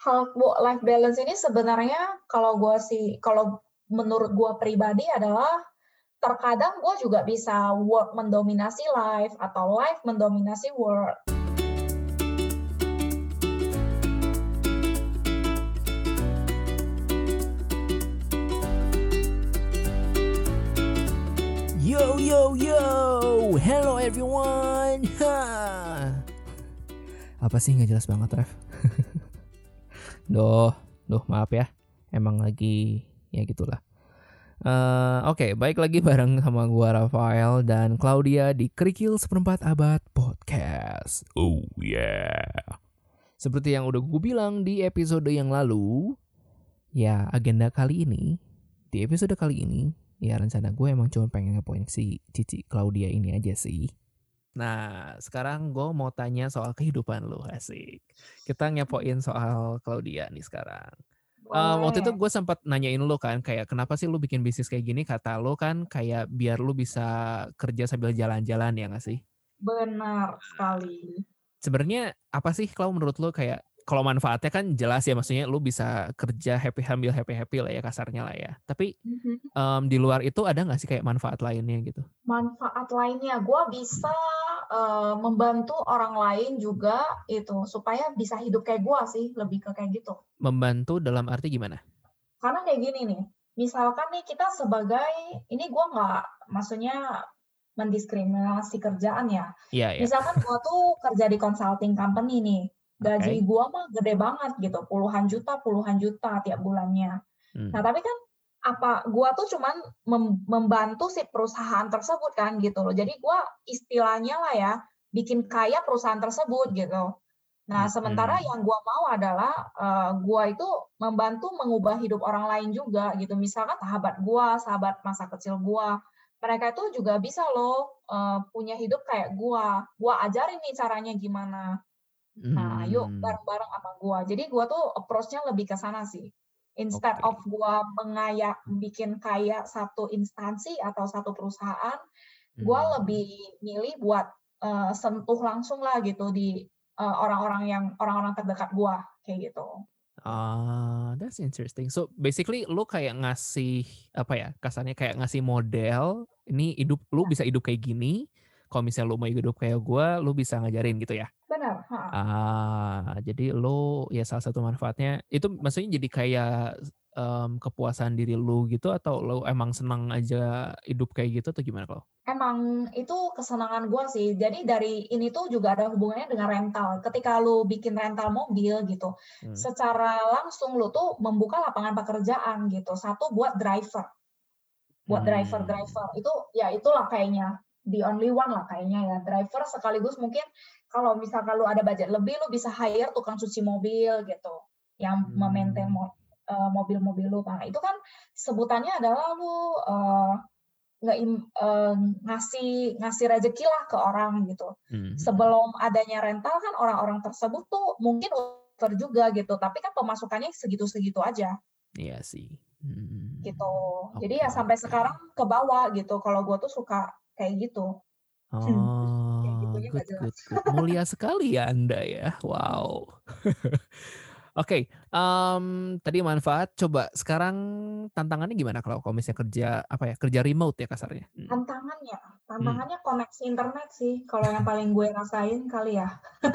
hal work life balance ini sebenarnya kalau gue sih kalau menurut gue pribadi adalah terkadang gue juga bisa work mendominasi life atau life mendominasi work. Yo yo yo, hello everyone. Ha. Apa sih nggak jelas banget, Ref? Duh, duh maaf ya. Emang lagi ya gitulah. Uh, Oke, okay, baik lagi bareng sama gua Rafael dan Claudia di Kerikil Seperempat Abad Podcast. Oh yeah. Seperti yang udah gue bilang di episode yang lalu, ya agenda kali ini, di episode kali ini, ya rencana gue emang cuma pengen ngepoin si Cici Claudia ini aja sih. Nah, sekarang gue mau tanya soal kehidupan lu, asik. Kita ngepoin soal Claudia nih sekarang. Uh, waktu itu gue sempat nanyain lu kan, kayak kenapa sih lu bikin bisnis kayak gini? Kata lu kan kayak biar lu bisa kerja sambil jalan-jalan ya gak sih? Benar sekali. Sebenarnya apa sih kalau menurut lu kayak kalau manfaatnya kan jelas ya maksudnya lu bisa kerja happy sambil happy happy lah ya kasarnya lah ya. Tapi um, di luar itu ada nggak sih kayak manfaat lainnya gitu? Manfaat lainnya gue bisa uh, membantu orang lain juga itu supaya bisa hidup kayak gue sih lebih ke kayak gitu. Membantu dalam arti gimana? Karena kayak gini nih misalkan nih kita sebagai ini gue nggak maksudnya mendiskriminasi kerjaan ya. Iya, iya. Misalkan gue tuh kerja di consulting company nih gaji okay. gua mah gede banget gitu puluhan juta puluhan juta tiap bulannya hmm. nah tapi kan apa gua tuh cuman mem membantu si perusahaan tersebut kan gitu loh jadi gua istilahnya lah ya bikin kaya perusahaan tersebut gitu nah hmm. sementara hmm. yang gua mau adalah uh, gua itu membantu mengubah hidup orang lain juga gitu misalkan sahabat gua sahabat masa kecil gua mereka itu juga bisa loh uh, punya hidup kayak gua gua ajarin nih caranya gimana Nah, yuk hmm. bareng-bareng sama gua. Jadi gua tuh approach-nya lebih ke sana sih. Instead okay. of gua mengaya bikin kayak satu instansi atau satu perusahaan, gua hmm. lebih milih buat uh, sentuh langsung lah gitu di eh, orang-orang yang orang-orang terdekat gua kayak gitu. Ah, uh, that's interesting. So basically lu kayak ngasih apa ya? Kasarnya kayak ngasih model, ini hidup lu bisa hidup kayak gini. Kalau misalnya lu mau hidup kayak gua, lu bisa ngajarin gitu ya. Ah, jadi lo ya salah satu manfaatnya itu maksudnya jadi kayak um, kepuasan diri lu gitu atau lo emang senang aja hidup kayak gitu atau gimana kalau? Emang itu kesenangan gue sih. Jadi dari ini tuh juga ada hubungannya dengan rental. Ketika lu bikin rental mobil gitu, hmm. secara langsung lu tuh membuka lapangan pekerjaan gitu. Satu buat driver, buat hmm. driver driver itu ya itulah kayaknya the only one lah kayaknya ya driver sekaligus mungkin kalau misalkan lu ada budget lebih lu bisa hire tukang cuci mobil gitu yang hmm. memaintain uh, mobil-mobil lu. Kan itu kan sebutannya adalah lu uh, nggak uh, ngasih ngasih rezeki lah ke orang gitu. Hmm. sebelum adanya rental kan orang-orang tersebut tuh mungkin over juga gitu tapi kan pemasukannya segitu-segitu aja. Iya sih. Hmm. gitu. Jadi ya sampai sekarang ke bawah gitu kalau gue tuh suka kayak gitu. Oh good, good, good. Mulia sekali ya Anda ya. Wow. Oke, okay, um, tadi manfaat. Coba sekarang tantangannya gimana kalau kalau misalnya kerja apa ya kerja remote ya kasarnya? Hmm. Tantangannya, tantangannya hmm. koneksi internet sih. Kalau yang paling gue rasain kali ya.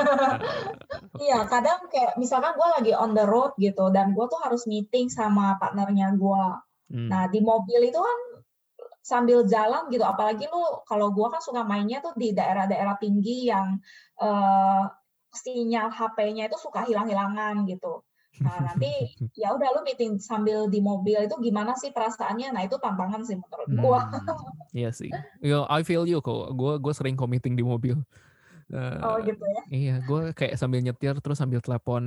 Iya, kadang kayak misalkan gue lagi on the road gitu dan gue tuh harus meeting sama partnernya gue. Hmm. Nah di mobil itu kan sambil jalan gitu apalagi lu kalau gua kan suka mainnya tuh di daerah-daerah tinggi yang uh, sinyal HP-nya itu suka hilang-hilangan gitu. Nah, nanti ya udah lu meeting sambil di mobil itu gimana sih perasaannya? Nah, itu tantangan sih menurut gua. Hmm, iya sih. Yo, I feel you kok. Gua gua sering kok meeting di mobil. Uh, oh gitu ya? Iya, gue kayak sambil nyetir terus sambil telepon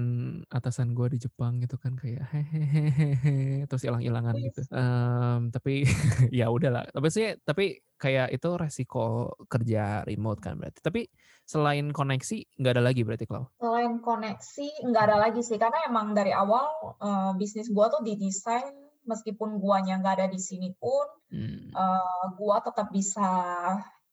atasan gue di Jepang gitu kan kayak hehehe terus hilang-hilangan gitu. Um, tapi ya udahlah. Tapi sih tapi kayak itu resiko kerja remote kan berarti. Tapi selain koneksi nggak ada lagi berarti kalau? Selain koneksi nggak ada lagi sih karena emang dari awal uh, bisnis gue tuh didesain meskipun guanya nggak ada di sini pun hmm. uh, gua tetap bisa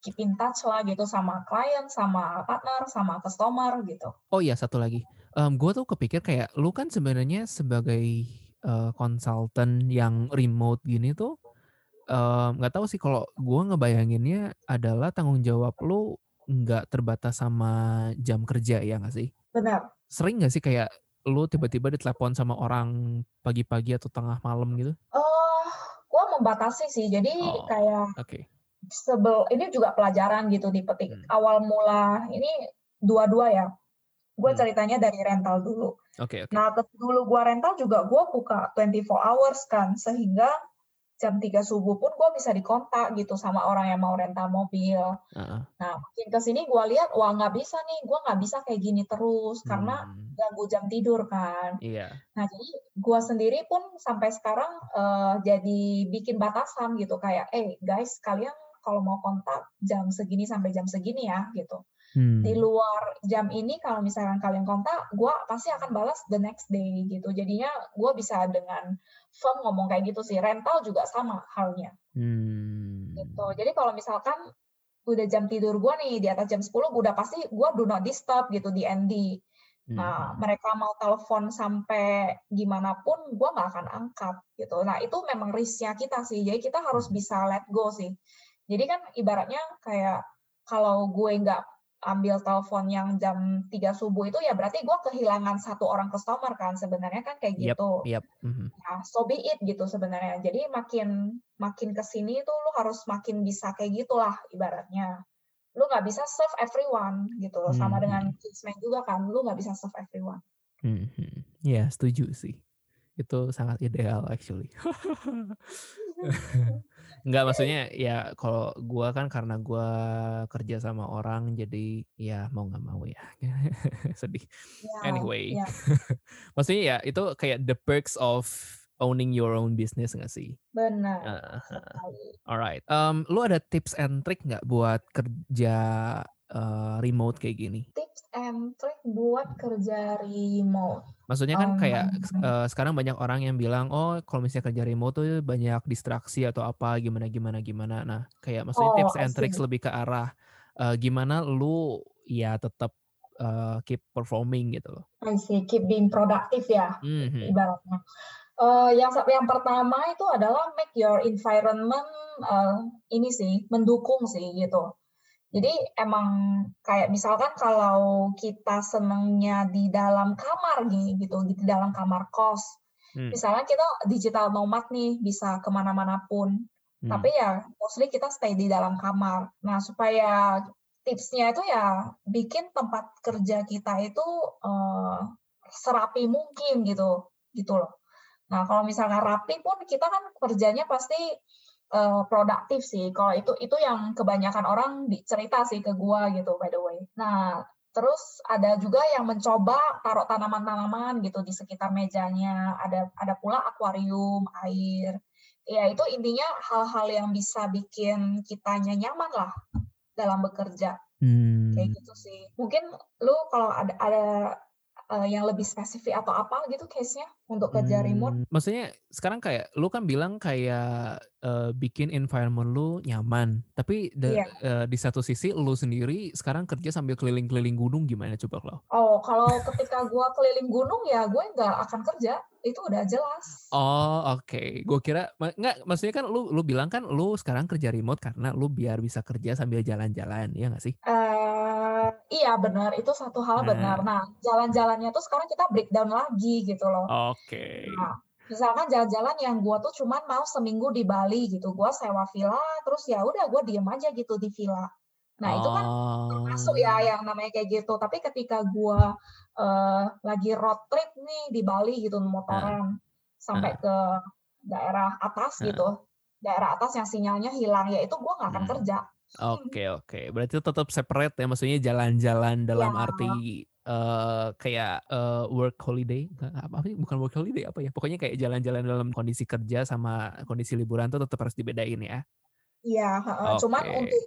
keep in touch lah gitu sama klien, sama partner, sama customer gitu. Oh iya satu lagi, Um, gue tuh kepikir kayak lu kan sebenarnya sebagai konsultan uh, yang remote gini tuh nggak um, tahu sih kalau gue ngebayanginnya adalah tanggung jawab lu nggak terbatas sama jam kerja ya nggak sih? Benar. Sering nggak sih kayak lu tiba-tiba ditelepon sama orang pagi-pagi atau tengah malam gitu? Oh, uh, gue membatasi sih. Jadi oh, kayak okay. Sebel ini juga pelajaran gitu di petik hmm. awal mula ini dua-dua ya Gue hmm. ceritanya dari rental dulu. Oke. Okay, okay. Nah, dulu gue rental juga gue buka 24 hours kan, sehingga jam 3 subuh pun gue bisa dikontak gitu sama orang yang mau rental mobil. Uh-uh. Nah, makin ke sini gue lihat, wah nggak bisa nih, gue nggak bisa kayak gini terus hmm. karena ganggu jam tidur kan. Iya. Yeah. Nah, jadi gue sendiri pun sampai sekarang uh, jadi bikin batasan gitu kayak, eh guys, kalian kalau mau kontak jam segini sampai jam segini ya gitu. Hmm. Di luar jam ini kalau misalkan kalian kontak, gue pasti akan balas the next day gitu. Jadinya gue bisa dengan firm ngomong kayak gitu sih. Rental juga sama halnya. Hmm. Gitu. Jadi kalau misalkan udah jam tidur gue nih di atas jam 10, udah pasti gue do not disturb gitu di ND. Hmm. Nah, mereka mau telepon sampai gimana pun, gue nggak akan angkat gitu. Nah, itu memang risknya kita sih. Jadi kita harus hmm. bisa let go sih. Jadi kan ibaratnya kayak kalau gue nggak ambil telepon yang jam 3 subuh itu ya berarti gue kehilangan satu orang customer kan sebenarnya kan kayak gitu. Yep, yep. Mm-hmm. Nah, so be it gitu sebenarnya. Jadi makin makin ke sini tuh lu harus makin bisa kayak gitulah ibaratnya. Lu nggak bisa serve everyone gitu. Mm-hmm. Sama dengan Kingsman juga kan, lu nggak bisa serve everyone. Mm-hmm. Ya setuju sih. Itu sangat ideal actually. Enggak maksudnya ya kalau gua kan karena gua kerja sama orang jadi ya mau nggak mau ya sedih. Yeah, anyway, yeah. maksudnya ya itu kayak the perks of owning your own business nggak sih? Benar. Uh, alright. Um, lu ada tips and trick nggak buat kerja uh, remote kayak gini? Tips and trick buat kerja remote. Maksudnya kan kayak uh, sekarang banyak orang yang bilang, oh kalau misalnya kerja remote tuh banyak distraksi atau apa gimana gimana gimana. Nah kayak maksudnya oh, tips and tricks lebih ke arah uh, gimana lu ya tetap uh, keep performing gitu loh. I see, keep being produktif ya mm-hmm. ibaratnya. Uh, yang yang pertama itu adalah make your environment uh, ini sih mendukung sih gitu. Jadi emang kayak misalkan kalau kita senengnya di dalam kamar nih gitu, di dalam kamar kos. Hmm. Misalnya kita digital nomad nih, bisa ke mana-mana pun. Hmm. Tapi ya mostly kita stay di dalam kamar. Nah supaya tipsnya itu ya bikin tempat kerja kita itu uh, serapi mungkin gitu, gitu loh. Nah kalau misalnya rapi pun kita kan kerjanya pasti uh, produktif sih. Kalau itu itu yang kebanyakan orang cerita sih ke gua gitu by the way. Nah, terus ada juga yang mencoba taruh tanaman-tanaman gitu di sekitar mejanya. Ada ada pula akuarium, air. Ya itu intinya hal-hal yang bisa bikin kitanya nyaman lah dalam bekerja. Hmm. Kayak gitu sih. Mungkin lu kalau ada ada uh, yang lebih spesifik atau apa gitu case-nya untuk kerja hmm, remote? Maksudnya sekarang kayak lu kan bilang kayak uh, bikin environment lu nyaman, tapi the, yeah. Iya. uh, di satu sisi lu sendiri sekarang kerja sambil keliling-keliling gunung gimana coba lo? Oh, kalau ketika gua keliling gunung ya gue nggak akan kerja itu udah jelas. Oh oke, okay. gue kira nggak maksudnya kan lu lu bilang kan lu sekarang kerja remote karena lu biar bisa kerja sambil jalan-jalan, ya nggak sih? Uh, iya benar, itu satu hal nah. benar. Nah jalan-jalannya tuh sekarang kita breakdown lagi gitu loh. Oke. Okay. Nah, misalkan jalan-jalan yang gue tuh cuman mau seminggu di Bali gitu, gue sewa villa, terus ya udah gue diem aja gitu di villa. Nah itu kan termasuk ya oh. yang namanya kayak gitu. Tapi ketika gue uh, lagi road trip nih di Bali gitu motoran uh. sampai uh. ke daerah atas uh. gitu, daerah atas yang sinyalnya hilang, ya itu gue nggak akan hmm. kerja. Oke okay, oke, okay. berarti tetap separate ya, maksudnya jalan-jalan dalam ya. arti uh, kayak uh, work holiday, apa sih? Bukan work holiday apa ya? Pokoknya kayak jalan-jalan dalam kondisi kerja sama kondisi liburan tuh tetap harus dibedain ya. Iya, okay. cuman untuk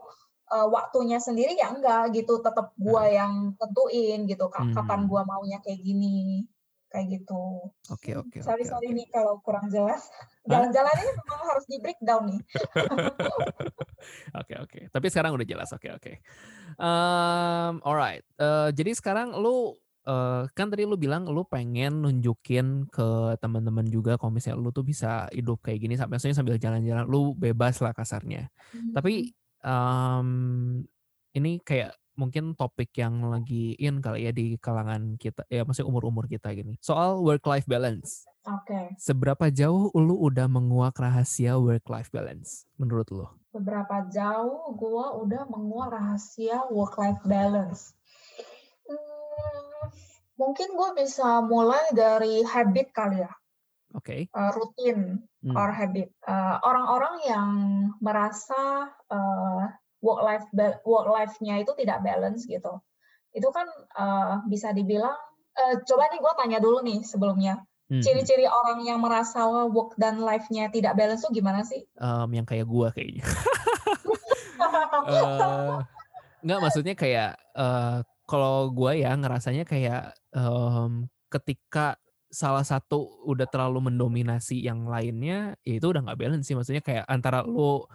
uh, waktunya sendiri ya enggak gitu tetap gua hmm. yang tentuin gitu kapan hmm. gua maunya kayak gini kayak gitu. Oke okay, oke. Okay, sorry okay, sorry okay. nih kalau kurang jelas. Jalan-jalan ini memang harus di breakdown nih. Oke oke. Tapi sekarang udah jelas. Oke okay, oke. Okay. Um, alright. Uh, jadi sekarang lu uh, kan tadi lu bilang lu pengen nunjukin ke teman-teman juga kalau misalnya lu tuh bisa hidup kayak gini sampai sambil jalan-jalan lu bebas lah kasarnya. Hmm. Tapi um, ini kayak mungkin topik yang lagi in kali ya di kalangan kita ya masih umur-umur kita gini. Soal work life balance. Oke. Okay. Seberapa jauh lu udah menguak rahasia work life balance menurut lu? Seberapa jauh gua udah menguak rahasia work life balance? Hmm, mungkin gua bisa mulai dari habit kali ya. Oke. Okay. Uh, rutin hmm. or habit. Uh, orang-orang yang merasa uh, work life work life-nya itu tidak balance gitu. Itu kan uh, bisa dibilang uh, coba nih gue tanya dulu nih sebelumnya. Hmm. Ciri-ciri orang yang merasa work dan life-nya tidak balance tuh gimana sih? Um, yang kayak gue kayaknya. uh, nggak maksudnya kayak uh, kalau gue ya ngerasanya kayak um, ketika salah satu udah terlalu mendominasi yang lainnya, ya itu udah nggak balance sih. Maksudnya kayak antara lu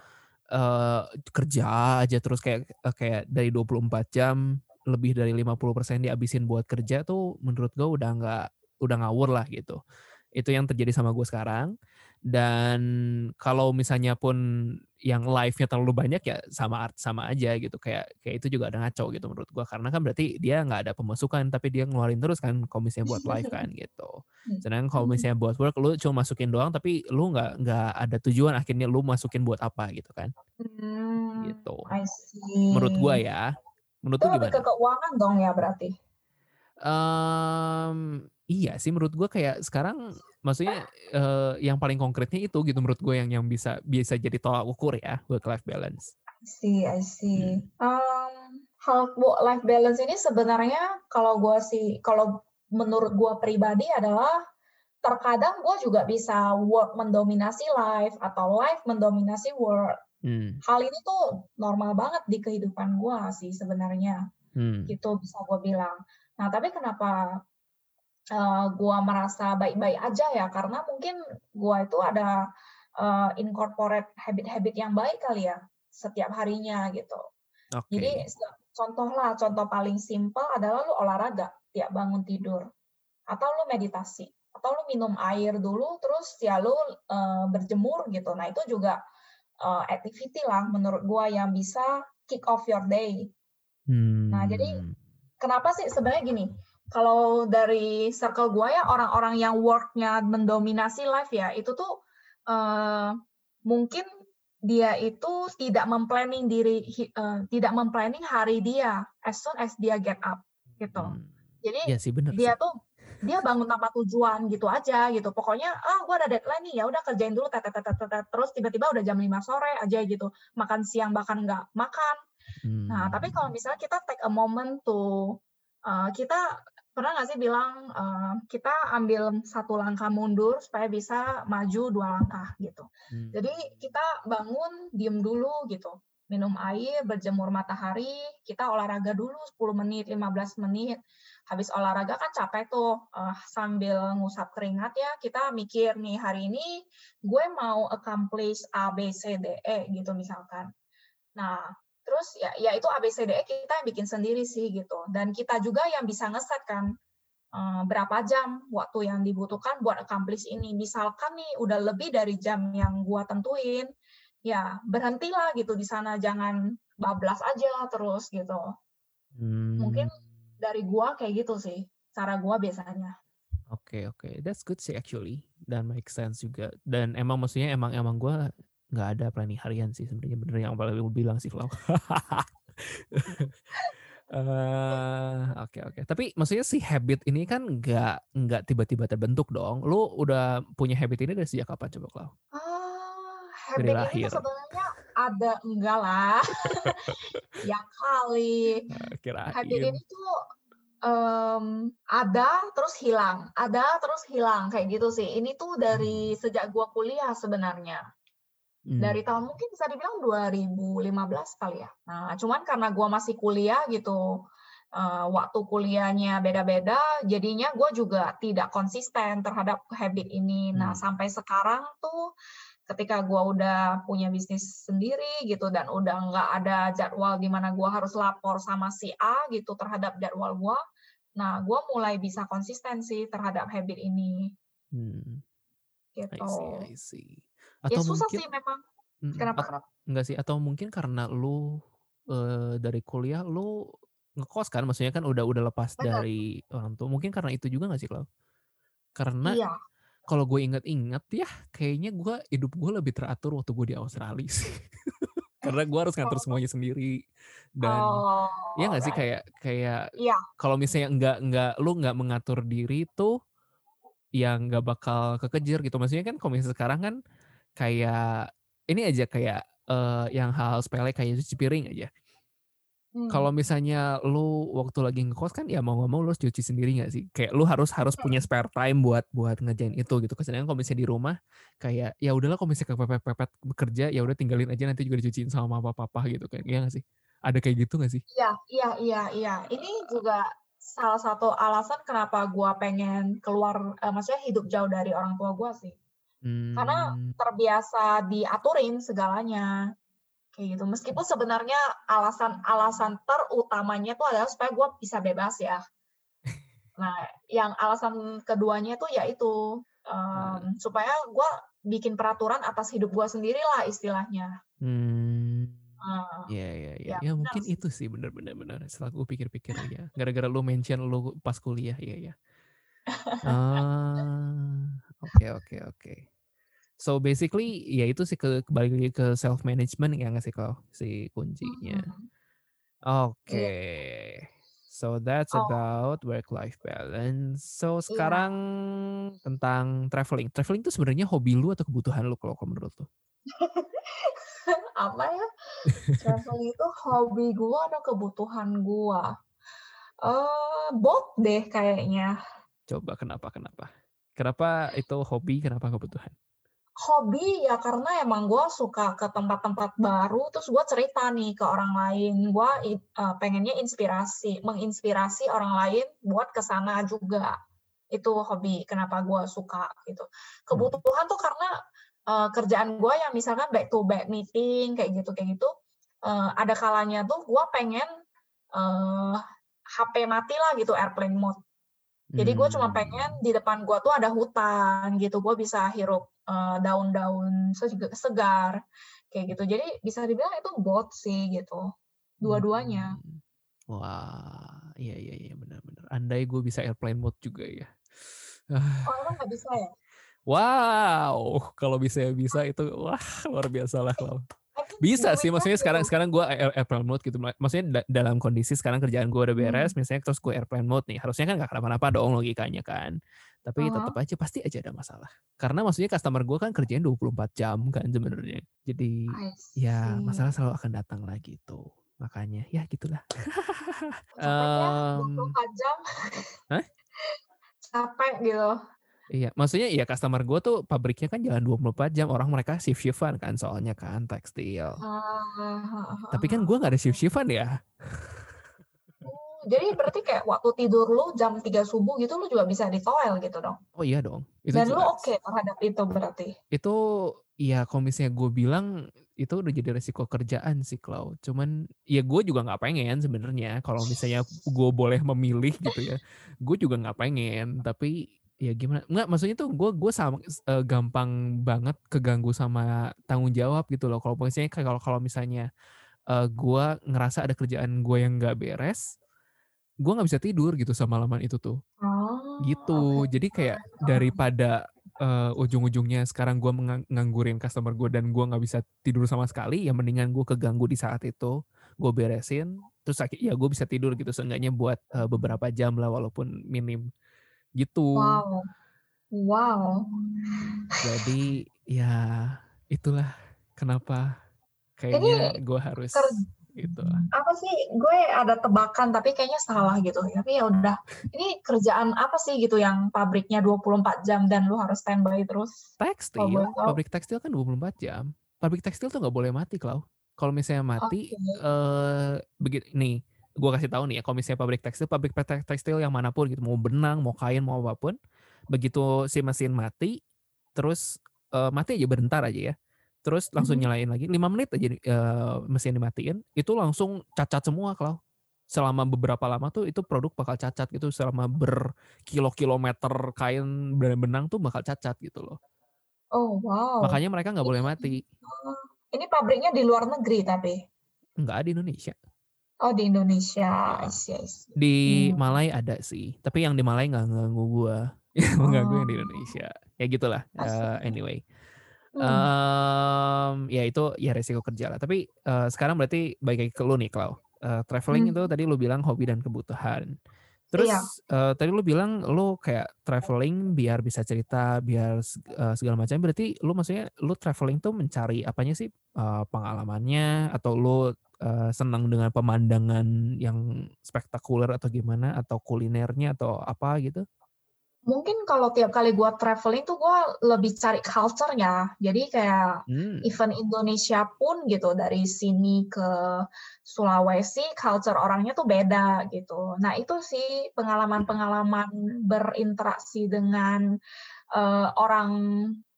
uh, kerja aja terus kayak kayak dari 24 jam lebih dari 50% dihabisin buat kerja tuh menurut gue udah nggak udah ngawur lah gitu. Itu yang terjadi sama gue sekarang. Dan kalau misalnya pun yang live-nya terlalu banyak ya sama art sama aja gitu kayak kayak itu juga ada ngaco gitu menurut gue karena kan berarti dia nggak ada pemasukan tapi dia ngeluarin terus kan kalau misalnya buat live kan gitu. Hmm. Sedangkan kalau hmm. misalnya buat work lu cuma masukin doang tapi lu nggak nggak ada tujuan akhirnya lu masukin buat apa gitu kan. Hmm, gitu. I see. Menurut gue ya. Menurut itu lu gimana? ke keuangan dong ya berarti. Um, iya sih menurut gue kayak sekarang maksudnya uh, yang paling konkretnya itu gitu menurut gue yang yang bisa bisa jadi tolak ukur ya work life balance. I see, I see. Hmm. Um, hal work life balance ini sebenarnya kalau gue sih kalau menurut gue pribadi adalah terkadang gue juga bisa work mendominasi life atau life mendominasi work. Hmm. Hal ini tuh normal banget di kehidupan gue sih sebenarnya. Hmm. Gitu bisa gue bilang. Nah tapi kenapa uh, gua merasa baik-baik aja ya karena mungkin gua itu ada uh, incorporate habit-habit yang baik kali ya setiap harinya gitu. Okay. Jadi contoh lah, contoh paling simpel adalah lu olahraga tiap bangun tidur atau lu meditasi atau lu minum air dulu terus ya lu uh, berjemur gitu. Nah, itu juga uh, activity lah menurut gua yang bisa kick off your day. Hmm. Nah, jadi hmm. kenapa sih sebenarnya gini? Kalau dari circle gue ya orang-orang yang worknya mendominasi life ya itu tuh uh, mungkin dia itu tidak memplanning diri uh, tidak memplanning hari dia as soon as dia get up gitu hmm. jadi ya sih, bener dia sih. tuh dia bangun tanpa tujuan gitu aja gitu pokoknya ah gue ada deadline nih ya udah kerjain dulu terus tiba-tiba udah jam 5 sore aja gitu makan siang bahkan nggak makan hmm. nah tapi kalau misalnya kita take a moment tuh uh, kita pernah nggak sih bilang uh, kita ambil satu langkah mundur supaya bisa maju dua langkah gitu. Hmm. Jadi kita bangun, diem dulu gitu. Minum air, berjemur matahari, kita olahraga dulu 10 menit, 15 menit. Habis olahraga kan capek tuh uh, sambil ngusap keringat ya, kita mikir nih hari ini gue mau accomplish A, B, C, D, E gitu misalkan. Nah, Terus ya, ya itu ABCDE kita yang bikin sendiri sih gitu. Dan kita juga yang bisa ngeset kan uh, berapa jam waktu yang dibutuhkan buat accomplish ini. Misalkan nih udah lebih dari jam yang gua tentuin, ya berhentilah gitu di sana. Jangan bablas aja terus gitu. Hmm. Mungkin dari gua kayak gitu sih cara gua biasanya. Oke okay, oke, okay. that's good sih actually dan make sense juga. Dan emang maksudnya emang emang gue nggak ada planning harian sih sebenarnya bener yang paling bilang sih Flau. Eh, oke oke. Tapi maksudnya si habit ini kan nggak nggak tiba-tiba terbentuk dong. Lu udah punya habit ini dari sejak kapan coba Klau? Uh, habit dari ini sebenarnya ada enggak lah. ya kali. Nah, habit ini tuh um, ada terus hilang, ada terus hilang kayak gitu sih. Ini tuh dari hmm. sejak gua kuliah sebenarnya. Hmm. Dari tahun mungkin bisa dibilang 2015 kali ya. Nah, cuman karena gue masih kuliah gitu, uh, waktu kuliahnya beda-beda, jadinya gue juga tidak konsisten terhadap habit ini. Nah, hmm. sampai sekarang tuh ketika gue udah punya bisnis sendiri gitu dan udah nggak ada jadwal di mana gue harus lapor sama si A gitu terhadap jadwal gue, Nah, gue mulai bisa konsisten sih terhadap habit ini. Hmm. Gitu. I see, I see. Ya atau ya susah mungkin, sih memang. Kenapa? Kenapa? Enggak sih, atau mungkin karena lu uh, dari kuliah lu ngekos kan, maksudnya kan udah udah lepas dari orang tua. Mungkin karena itu juga gak sih, Klau? Karena iya. kalau gue inget-inget ya, kayaknya gue hidup gue lebih teratur waktu gue di Australia sih. karena gue harus ngatur oh. semuanya sendiri dan oh, ya nggak sih kayak kayak yeah. kalau misalnya nggak nggak lu nggak mengatur diri tuh yang nggak bakal kekejar gitu maksudnya kan komisi sekarang kan kayak ini aja kayak uh, yang hal-hal sepele kayak cuci piring aja Hmm. Kalau misalnya lu waktu lagi ngekos kan ya mau nggak mau lu harus cuci sendiri nggak sih? Kayak lu harus harus punya hmm. spare time buat buat ngejain itu gitu. Kesannya kalau misalnya di rumah kayak ya udahlah kalau misalnya kepepet pepet bekerja ya udah tinggalin aja nanti juga dicuciin sama mama papa gitu kayak ya nggak sih? Ada kayak gitu nggak sih? Iya iya iya iya. Ini juga salah satu alasan kenapa gua pengen keluar, uh, maksudnya hidup jauh dari orang tua gua sih. Hmm. Karena terbiasa diaturin segalanya kayak gitu meskipun sebenarnya alasan-alasan terutamanya itu adalah supaya gue bisa bebas ya nah yang alasan keduanya itu yaitu um, hmm. supaya gue bikin peraturan atas hidup gue sendiri lah istilahnya hmm. Uh, ya ya ya. Ya, ya mungkin itu sih benar-benar benar. Setelah gue pikir-pikir ya. Gara-gara lu mention lu pas kuliah ya ya. Oke oke oke. So basically ya itu sih ke kembali lagi ke self management ya nggak sih kalau si kuncinya. Mm-hmm. Oke. Okay. Yeah. So that's oh. about work life balance. So iya. sekarang yeah. tentang traveling. Traveling itu sebenarnya hobi lu atau kebutuhan lu kalau menurut lu? Apa ya? traveling itu hobi gua atau kebutuhan gua? Uh, both deh kayaknya. Coba kenapa kenapa? Kenapa itu hobi, kenapa kebutuhan? Hobi ya karena emang gue suka ke tempat-tempat baru, terus gue cerita nih ke orang lain. Gue uh, pengennya inspirasi, menginspirasi orang lain buat ke sana juga. Itu hobi, kenapa gue suka gitu. Kebutuhan tuh karena uh, kerjaan gue yang misalkan back to back meeting kayak gitu kayak gitu. Uh, ada kalanya tuh gue pengen uh, HP mati lah gitu airplane mode. Jadi gue cuma pengen di depan gue tuh ada hutan gitu, gue bisa hirup daun-daun segar kayak gitu. Jadi bisa dibilang itu bot sih gitu. Dua-duanya. Hmm. Wah, iya iya iya benar-benar. Andai gue bisa airplane mode juga ya. Oh, emang nggak bisa ya? Wow, kalau bisa ya bisa itu wah luar biasa lah kalau bisa sih maksudnya sekarang sekarang gue airplane mode gitu. Maksudnya dalam kondisi sekarang kerjaan gue udah beres hmm. misalnya terus gue airplane mode nih. Harusnya kan gak kenapa-napa dong logikanya kan. Tapi uh-huh. tetap aja pasti aja ada masalah. Karena maksudnya customer gue kan kerjanya 24 jam kan sebenarnya. Jadi ya masalah selalu akan datang lagi tuh makanya ya gitulah. Um, ya 24 jam. Hah? capek gitu Iya, maksudnya ya customer gue tuh pabriknya kan jalan 24 jam. Orang mereka shift-shiftan kan soalnya kan tekstil. Uh, Tapi kan gue gak ada shift-shiftan ya. Jadi berarti kayak waktu tidur lu jam 3 subuh gitu lu juga bisa di toel gitu dong? Oh iya dong. Itu Dan jelas. lu oke okay terhadap itu berarti? Itu ya kalau misalnya gue bilang itu udah jadi resiko kerjaan sih Klau. Cuman ya gue juga nggak pengen sebenarnya kalau misalnya gue boleh memilih gitu ya. gue juga nggak pengen. Tapi ya gimana? Nggak maksudnya tuh gue gue sama uh, gampang banget keganggu sama tanggung jawab gitu loh. Kalau misalnya kalau kalau misalnya uh, gue ngerasa ada kerjaan gue yang nggak beres, gue nggak bisa tidur gitu sama laman itu tuh oh, gitu okay. jadi kayak daripada uh, ujung-ujungnya sekarang gue menganggurin customer gue dan gue nggak bisa tidur sama sekali ya mendingan gue keganggu di saat itu gue beresin terus ya gue bisa tidur gitu seenggaknya buat uh, beberapa jam lah walaupun minim gitu wow wow jadi ya itulah kenapa kayaknya gue harus gitu. Apa sih gue ada tebakan tapi kayaknya salah gitu. Tapi ya udah. Ini kerjaan apa sih gitu yang pabriknya 24 jam dan lu harus standby terus? Tekstil. Pabrik tekstil kan 24 jam. Pabrik tekstil tuh nggak boleh mati, Klau. Kalau misalnya mati okay. eh uh, begitu nih, gue kasih tahu nih ya, kalau misalnya pabrik tekstil, pabrik tekstil yang mana pun gitu, mau benang, mau kain, mau apa pun, begitu si mesin mati, terus uh, mati aja bentar aja ya terus langsung mm-hmm. nyalain lagi 5 menit aja uh, mesin dimatiin itu langsung cacat semua kalau selama beberapa lama tuh itu produk bakal cacat gitu selama berkilo-kilometer kain benang tuh bakal cacat gitu loh. Oh wow. Makanya mereka nggak boleh mati. Ini pabriknya di luar negeri tapi? Enggak di Indonesia. Oh di Indonesia, I see. Di hmm. Malai ada sih, tapi yang di Malai nggak ganggu gua, yang oh. mengganggu yang di Indonesia. Ya gitulah. Uh, anyway, hmm. um, ya itu ya resiko kerja lah. Tapi uh, sekarang berarti baik lagi ke lu nih, Klau. Uh, traveling hmm. itu tadi lu bilang hobi dan kebutuhan. Terus iya. uh, tadi lu bilang lu kayak traveling biar bisa cerita, biar uh, segala macam. Berarti lu maksudnya lu traveling tuh mencari apanya sih? Uh, pengalamannya atau lu uh, senang dengan pemandangan yang spektakuler atau gimana atau kulinernya atau apa gitu? Mungkin kalau tiap kali gue traveling tuh gue lebih cari culture-nya. Jadi kayak hmm. event Indonesia pun gitu dari sini ke Sulawesi culture orangnya tuh beda gitu. Nah itu sih pengalaman-pengalaman berinteraksi dengan uh, orang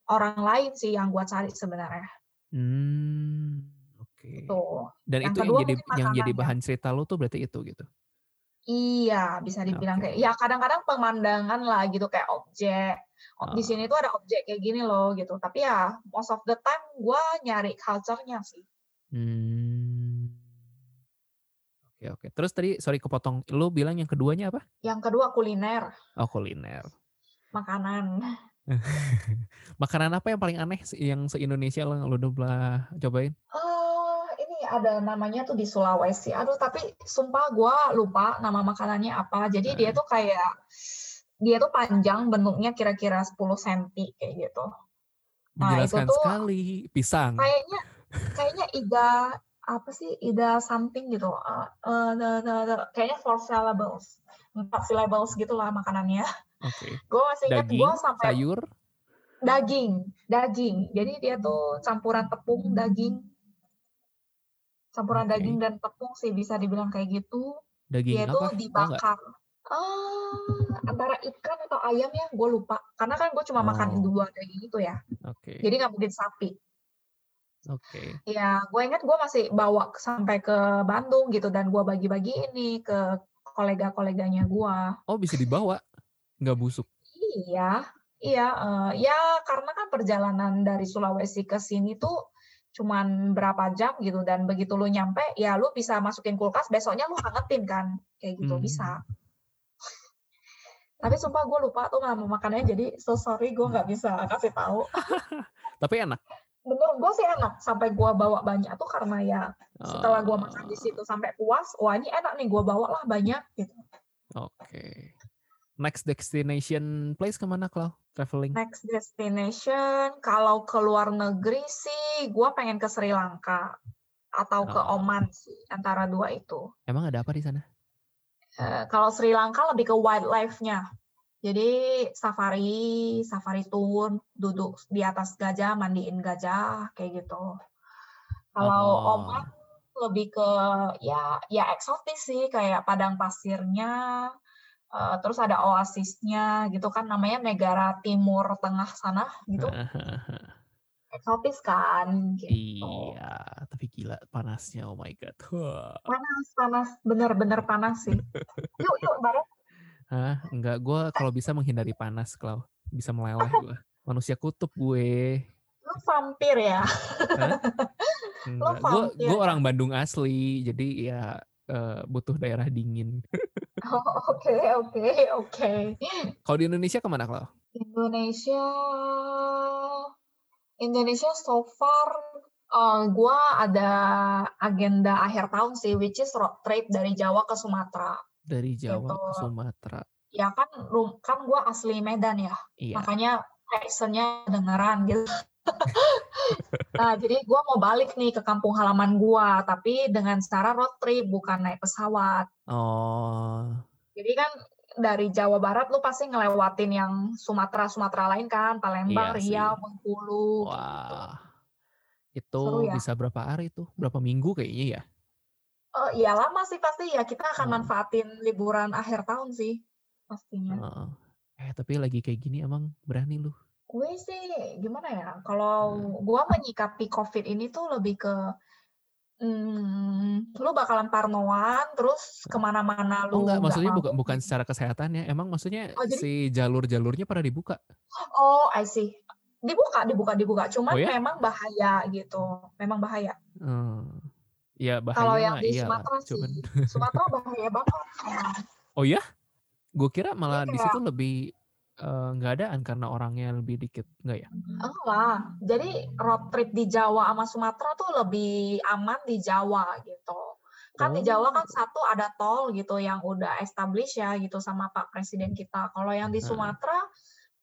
orang lain sih yang gue cari sebenarnya. Hmm, Oke. Dan yang itu yang jadi yang jadi bahan cerita lo tuh berarti itu gitu. Iya, bisa dibilang okay. kayak ya kadang-kadang pemandangan lah gitu kayak objek. Oh. Di sini tuh ada objek kayak gini loh gitu. Tapi ya most of the time gue nyari culture-nya sih. Hmm. Oke oke. Terus tadi sorry kepotong. Lu bilang yang keduanya apa? Yang kedua kuliner. Oh kuliner. Makanan. Makanan apa yang paling aneh yang se Indonesia lo lu udah cobain? Uh, ada namanya tuh di Sulawesi. Aduh, tapi sumpah gue lupa nama makanannya apa. Jadi hmm. dia tuh kayak dia tuh panjang bentuknya kira-kira 10 cm kayak gitu. Nah, itu tuh sekali pisang. Kayaknya kayaknya ida apa sih ida something gitu. Uh, uh, the, the, the, kayaknya four syllables. Empat syllables gitulah makanannya. Oke. Okay. gue masih ingat gue sampai sayur daging, daging. Jadi dia tuh campuran tepung, daging, campuran okay. daging dan tepung sih bisa dibilang kayak gitu. Daging dia tuh dibakar. Ah, antara ikan atau ayam ya, gue lupa. Karena kan gue cuma oh. makan dua daging itu ya. Oke. Okay. Jadi nggak mungkin sapi. Oke. Okay. Ya, gue ingat gue masih bawa sampai ke Bandung gitu dan gue bagi-bagi ini ke kolega-koleganya gue. Oh, bisa dibawa? Nggak busuk? Iya, iya. Uh, ya karena kan perjalanan dari Sulawesi ke sini tuh cuman berapa jam gitu dan begitu lu nyampe ya lu bisa masukin kulkas besoknya lu hangetin kan. Kayak gitu hmm. bisa. Tapi sumpah gue lupa tuh nama makannya jadi so sorry gue nggak bisa kasih tahu. Tapi enak. Bener gue sih enak sampai gue bawa banyak tuh karena ya setelah gue makan di situ sampai puas wah ini enak nih gue bawa lah banyak gitu. Oke. okay. Next destination place ke mana Klau? traveling? Next destination, kalau ke luar negeri sih, gue pengen ke Sri Lanka atau ke oh. Oman sih, antara dua itu. Emang ada apa di sana? Uh, kalau Sri Lanka lebih ke wildlife-nya. Jadi safari, safari tour, duduk di atas gajah, mandiin gajah, kayak gitu. Kalau oh. Oman lebih ke ya ya eksotis sih, kayak padang pasirnya, Uh, terus ada oasisnya gitu kan namanya negara timur tengah sana gitu eksotis kan gitu. iya tapi gila panasnya oh my god panas panas bener-bener panas sih yuk yuk bareng Hah? Enggak, gue kalau bisa menghindari panas, Klau. Bisa meleleh gue. Manusia kutub gue. Lu vampir ya? Gue orang Bandung asli, jadi ya uh, butuh daerah dingin. Oh, oke, oke, oke. Kalau di Indonesia ke mana kalau? Indonesia, Indonesia so far, uh, gue ada agenda akhir tahun sih, which is road trip dari Jawa ke Sumatera. Dari Jawa gitu. ke Sumatera. Ya kan, kan gue asli Medan ya, iya. makanya accentnya dengeran gitu. nah, jadi gue mau balik nih ke kampung halaman gue, tapi dengan cara road trip, bukan naik pesawat. Oh. Jadi kan dari Jawa Barat lu pasti ngelewatin yang Sumatera Sumatera lain kan, Palembang, iya Riau, Bengkulu. Gitu. Wah. Gitu. Itu ya? bisa berapa hari tuh? Berapa minggu kayaknya ya? Oh, iya lama sih pasti ya. Kita akan hmm. manfaatin liburan akhir tahun sih pastinya. Uh, eh tapi lagi kayak gini emang berani lu? Gue sih gimana ya, kalau hmm. gue menyikapi COVID ini tuh lebih ke Hmm, lu bakalan parnoan terus ke mana-mana Oh lu enggak, nggak maksudnya bukan bukan secara kesehatan ya. Emang maksudnya Oh jadi si jalur-jalurnya pada dibuka? oh I see. Dibuka, dibuka, dibuka. Oh Cuman ya? memang bahaya gitu. Memang bahaya. Hmm. Ya Kalau bahaya yang mah di iyalah. Sumatera Cuman sih, Sumatera bahaya banget. oh ya? Gue kira malah di Iya. situ lebih nggak adaan karena orangnya lebih dikit, nggak ya? Enggak. Jadi road trip di Jawa sama Sumatera tuh lebih aman di Jawa gitu. Kan di Jawa kan Oh. satu ada tol gitu yang udah established ya gitu sama Pak Presiden kita. Kalau yang di. Sumatera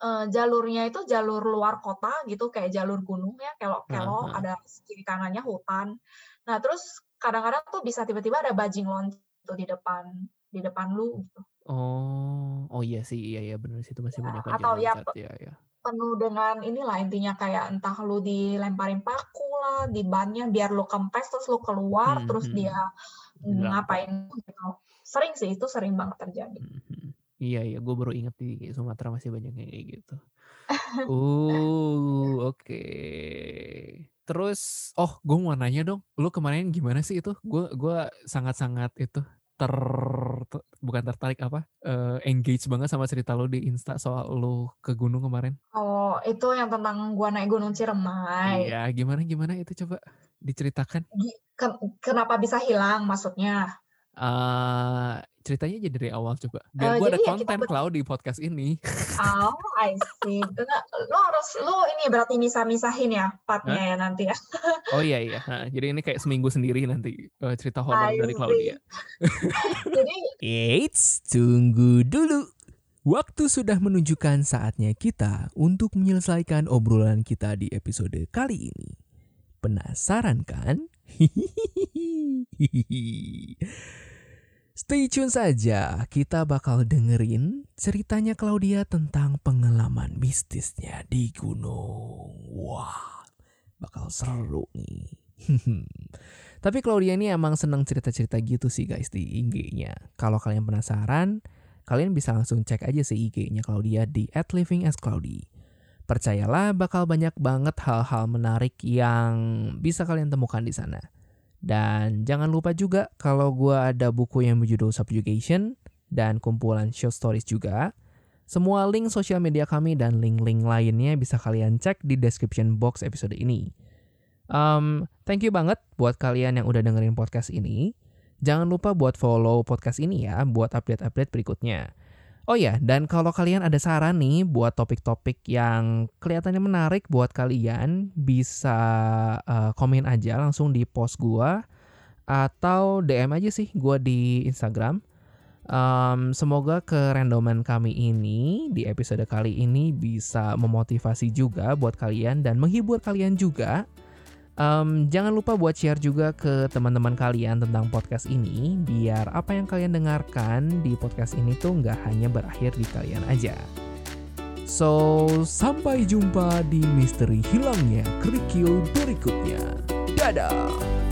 eh, jalurnya itu jalur luar kota gitu kayak jalur gunung ya kelok-kelok ada kiri kanannya hutan. Nah, terus kadang-kadang tuh bisa tiba-tiba ada bajing loncat tuh di depan di depan lu gitu. Oh, oh iya sih, iya ya benar situ masih Ya, banyak bajing atau ya loncat ya ya. penuh dengan inilah intinya kayak entah lu dilemparin paku lah di bannya biar lu kempes terus lu keluar Hmm, terus hmm. dia ngapain gitu. Sering sih itu sering banget terjadi. Hmm, hmm. Iya iya, gue baru inget di Sumatera masih banyak yang kayak gitu. Uh, oke. Terus, oh, gue mau nanya dong, lu kemarin gimana sih itu? Gue gua sangat-sangat itu ter, ter- bukan tertarik apa? eh, engage banget sama cerita lu di Insta soal lu ke gunung kemarin. Oh, itu yang tentang gua naik Gunung Ciremai. Iya, gimana gimana itu coba diceritakan. Ken- Kenapa bisa hilang maksudnya? eh ceritanya jadi dari awal coba. Eh, Biar gue ada ya konten ber- Cloud di podcast ini. Oh, I see. Enggak, Lo harus lo ini berarti misah-misahin ya partnya ya nanti ya. Oh iya iya. Nah, jadi ini kayak seminggu sendiri nanti eh, cerita horor I dari. Claudia. Jadi Eits, tunggu dulu. Waktu sudah menunjukkan saatnya kita untuk menyelesaikan obrolan kita di episode kali ini. Penasaran kan? Stay tune saja, kita bakal dengerin ceritanya Claudia tentang pengalaman mistisnya di gunung. Wah, bakal seru nih. Tapi Claudia ini emang seneng cerita-cerita gitu sih guys di IG-nya. Kalau kalian penasaran, kalian bisa langsung cek aja sih IG-nya Claudia di @livingascloudy. Percayalah bakal banyak banget hal-hal menarik yang bisa kalian temukan di sana. Dan jangan lupa juga kalau gua ada buku yang berjudul Subjugation dan kumpulan short stories juga. Semua link sosial media kami dan link-link lainnya bisa kalian cek di description box episode ini. Um, thank you banget buat kalian yang udah dengerin podcast ini. Jangan lupa buat follow podcast ini ya buat update-update berikutnya. Oh ya, dan kalau kalian ada saran nih buat topik-topik yang kelihatannya menarik buat kalian, bisa uh, komen aja langsung di post gua atau DM aja sih gua di Instagram. Um, semoga kerandoman kami ini di episode kali ini bisa memotivasi juga buat kalian dan menghibur kalian juga. Um, jangan lupa buat share juga ke teman-teman kalian tentang podcast ini biar apa yang kalian dengarkan di podcast ini tuh nggak hanya berakhir di kalian aja. So, sampai jumpa di misteri hilangnya kerikil berikutnya. Dadah!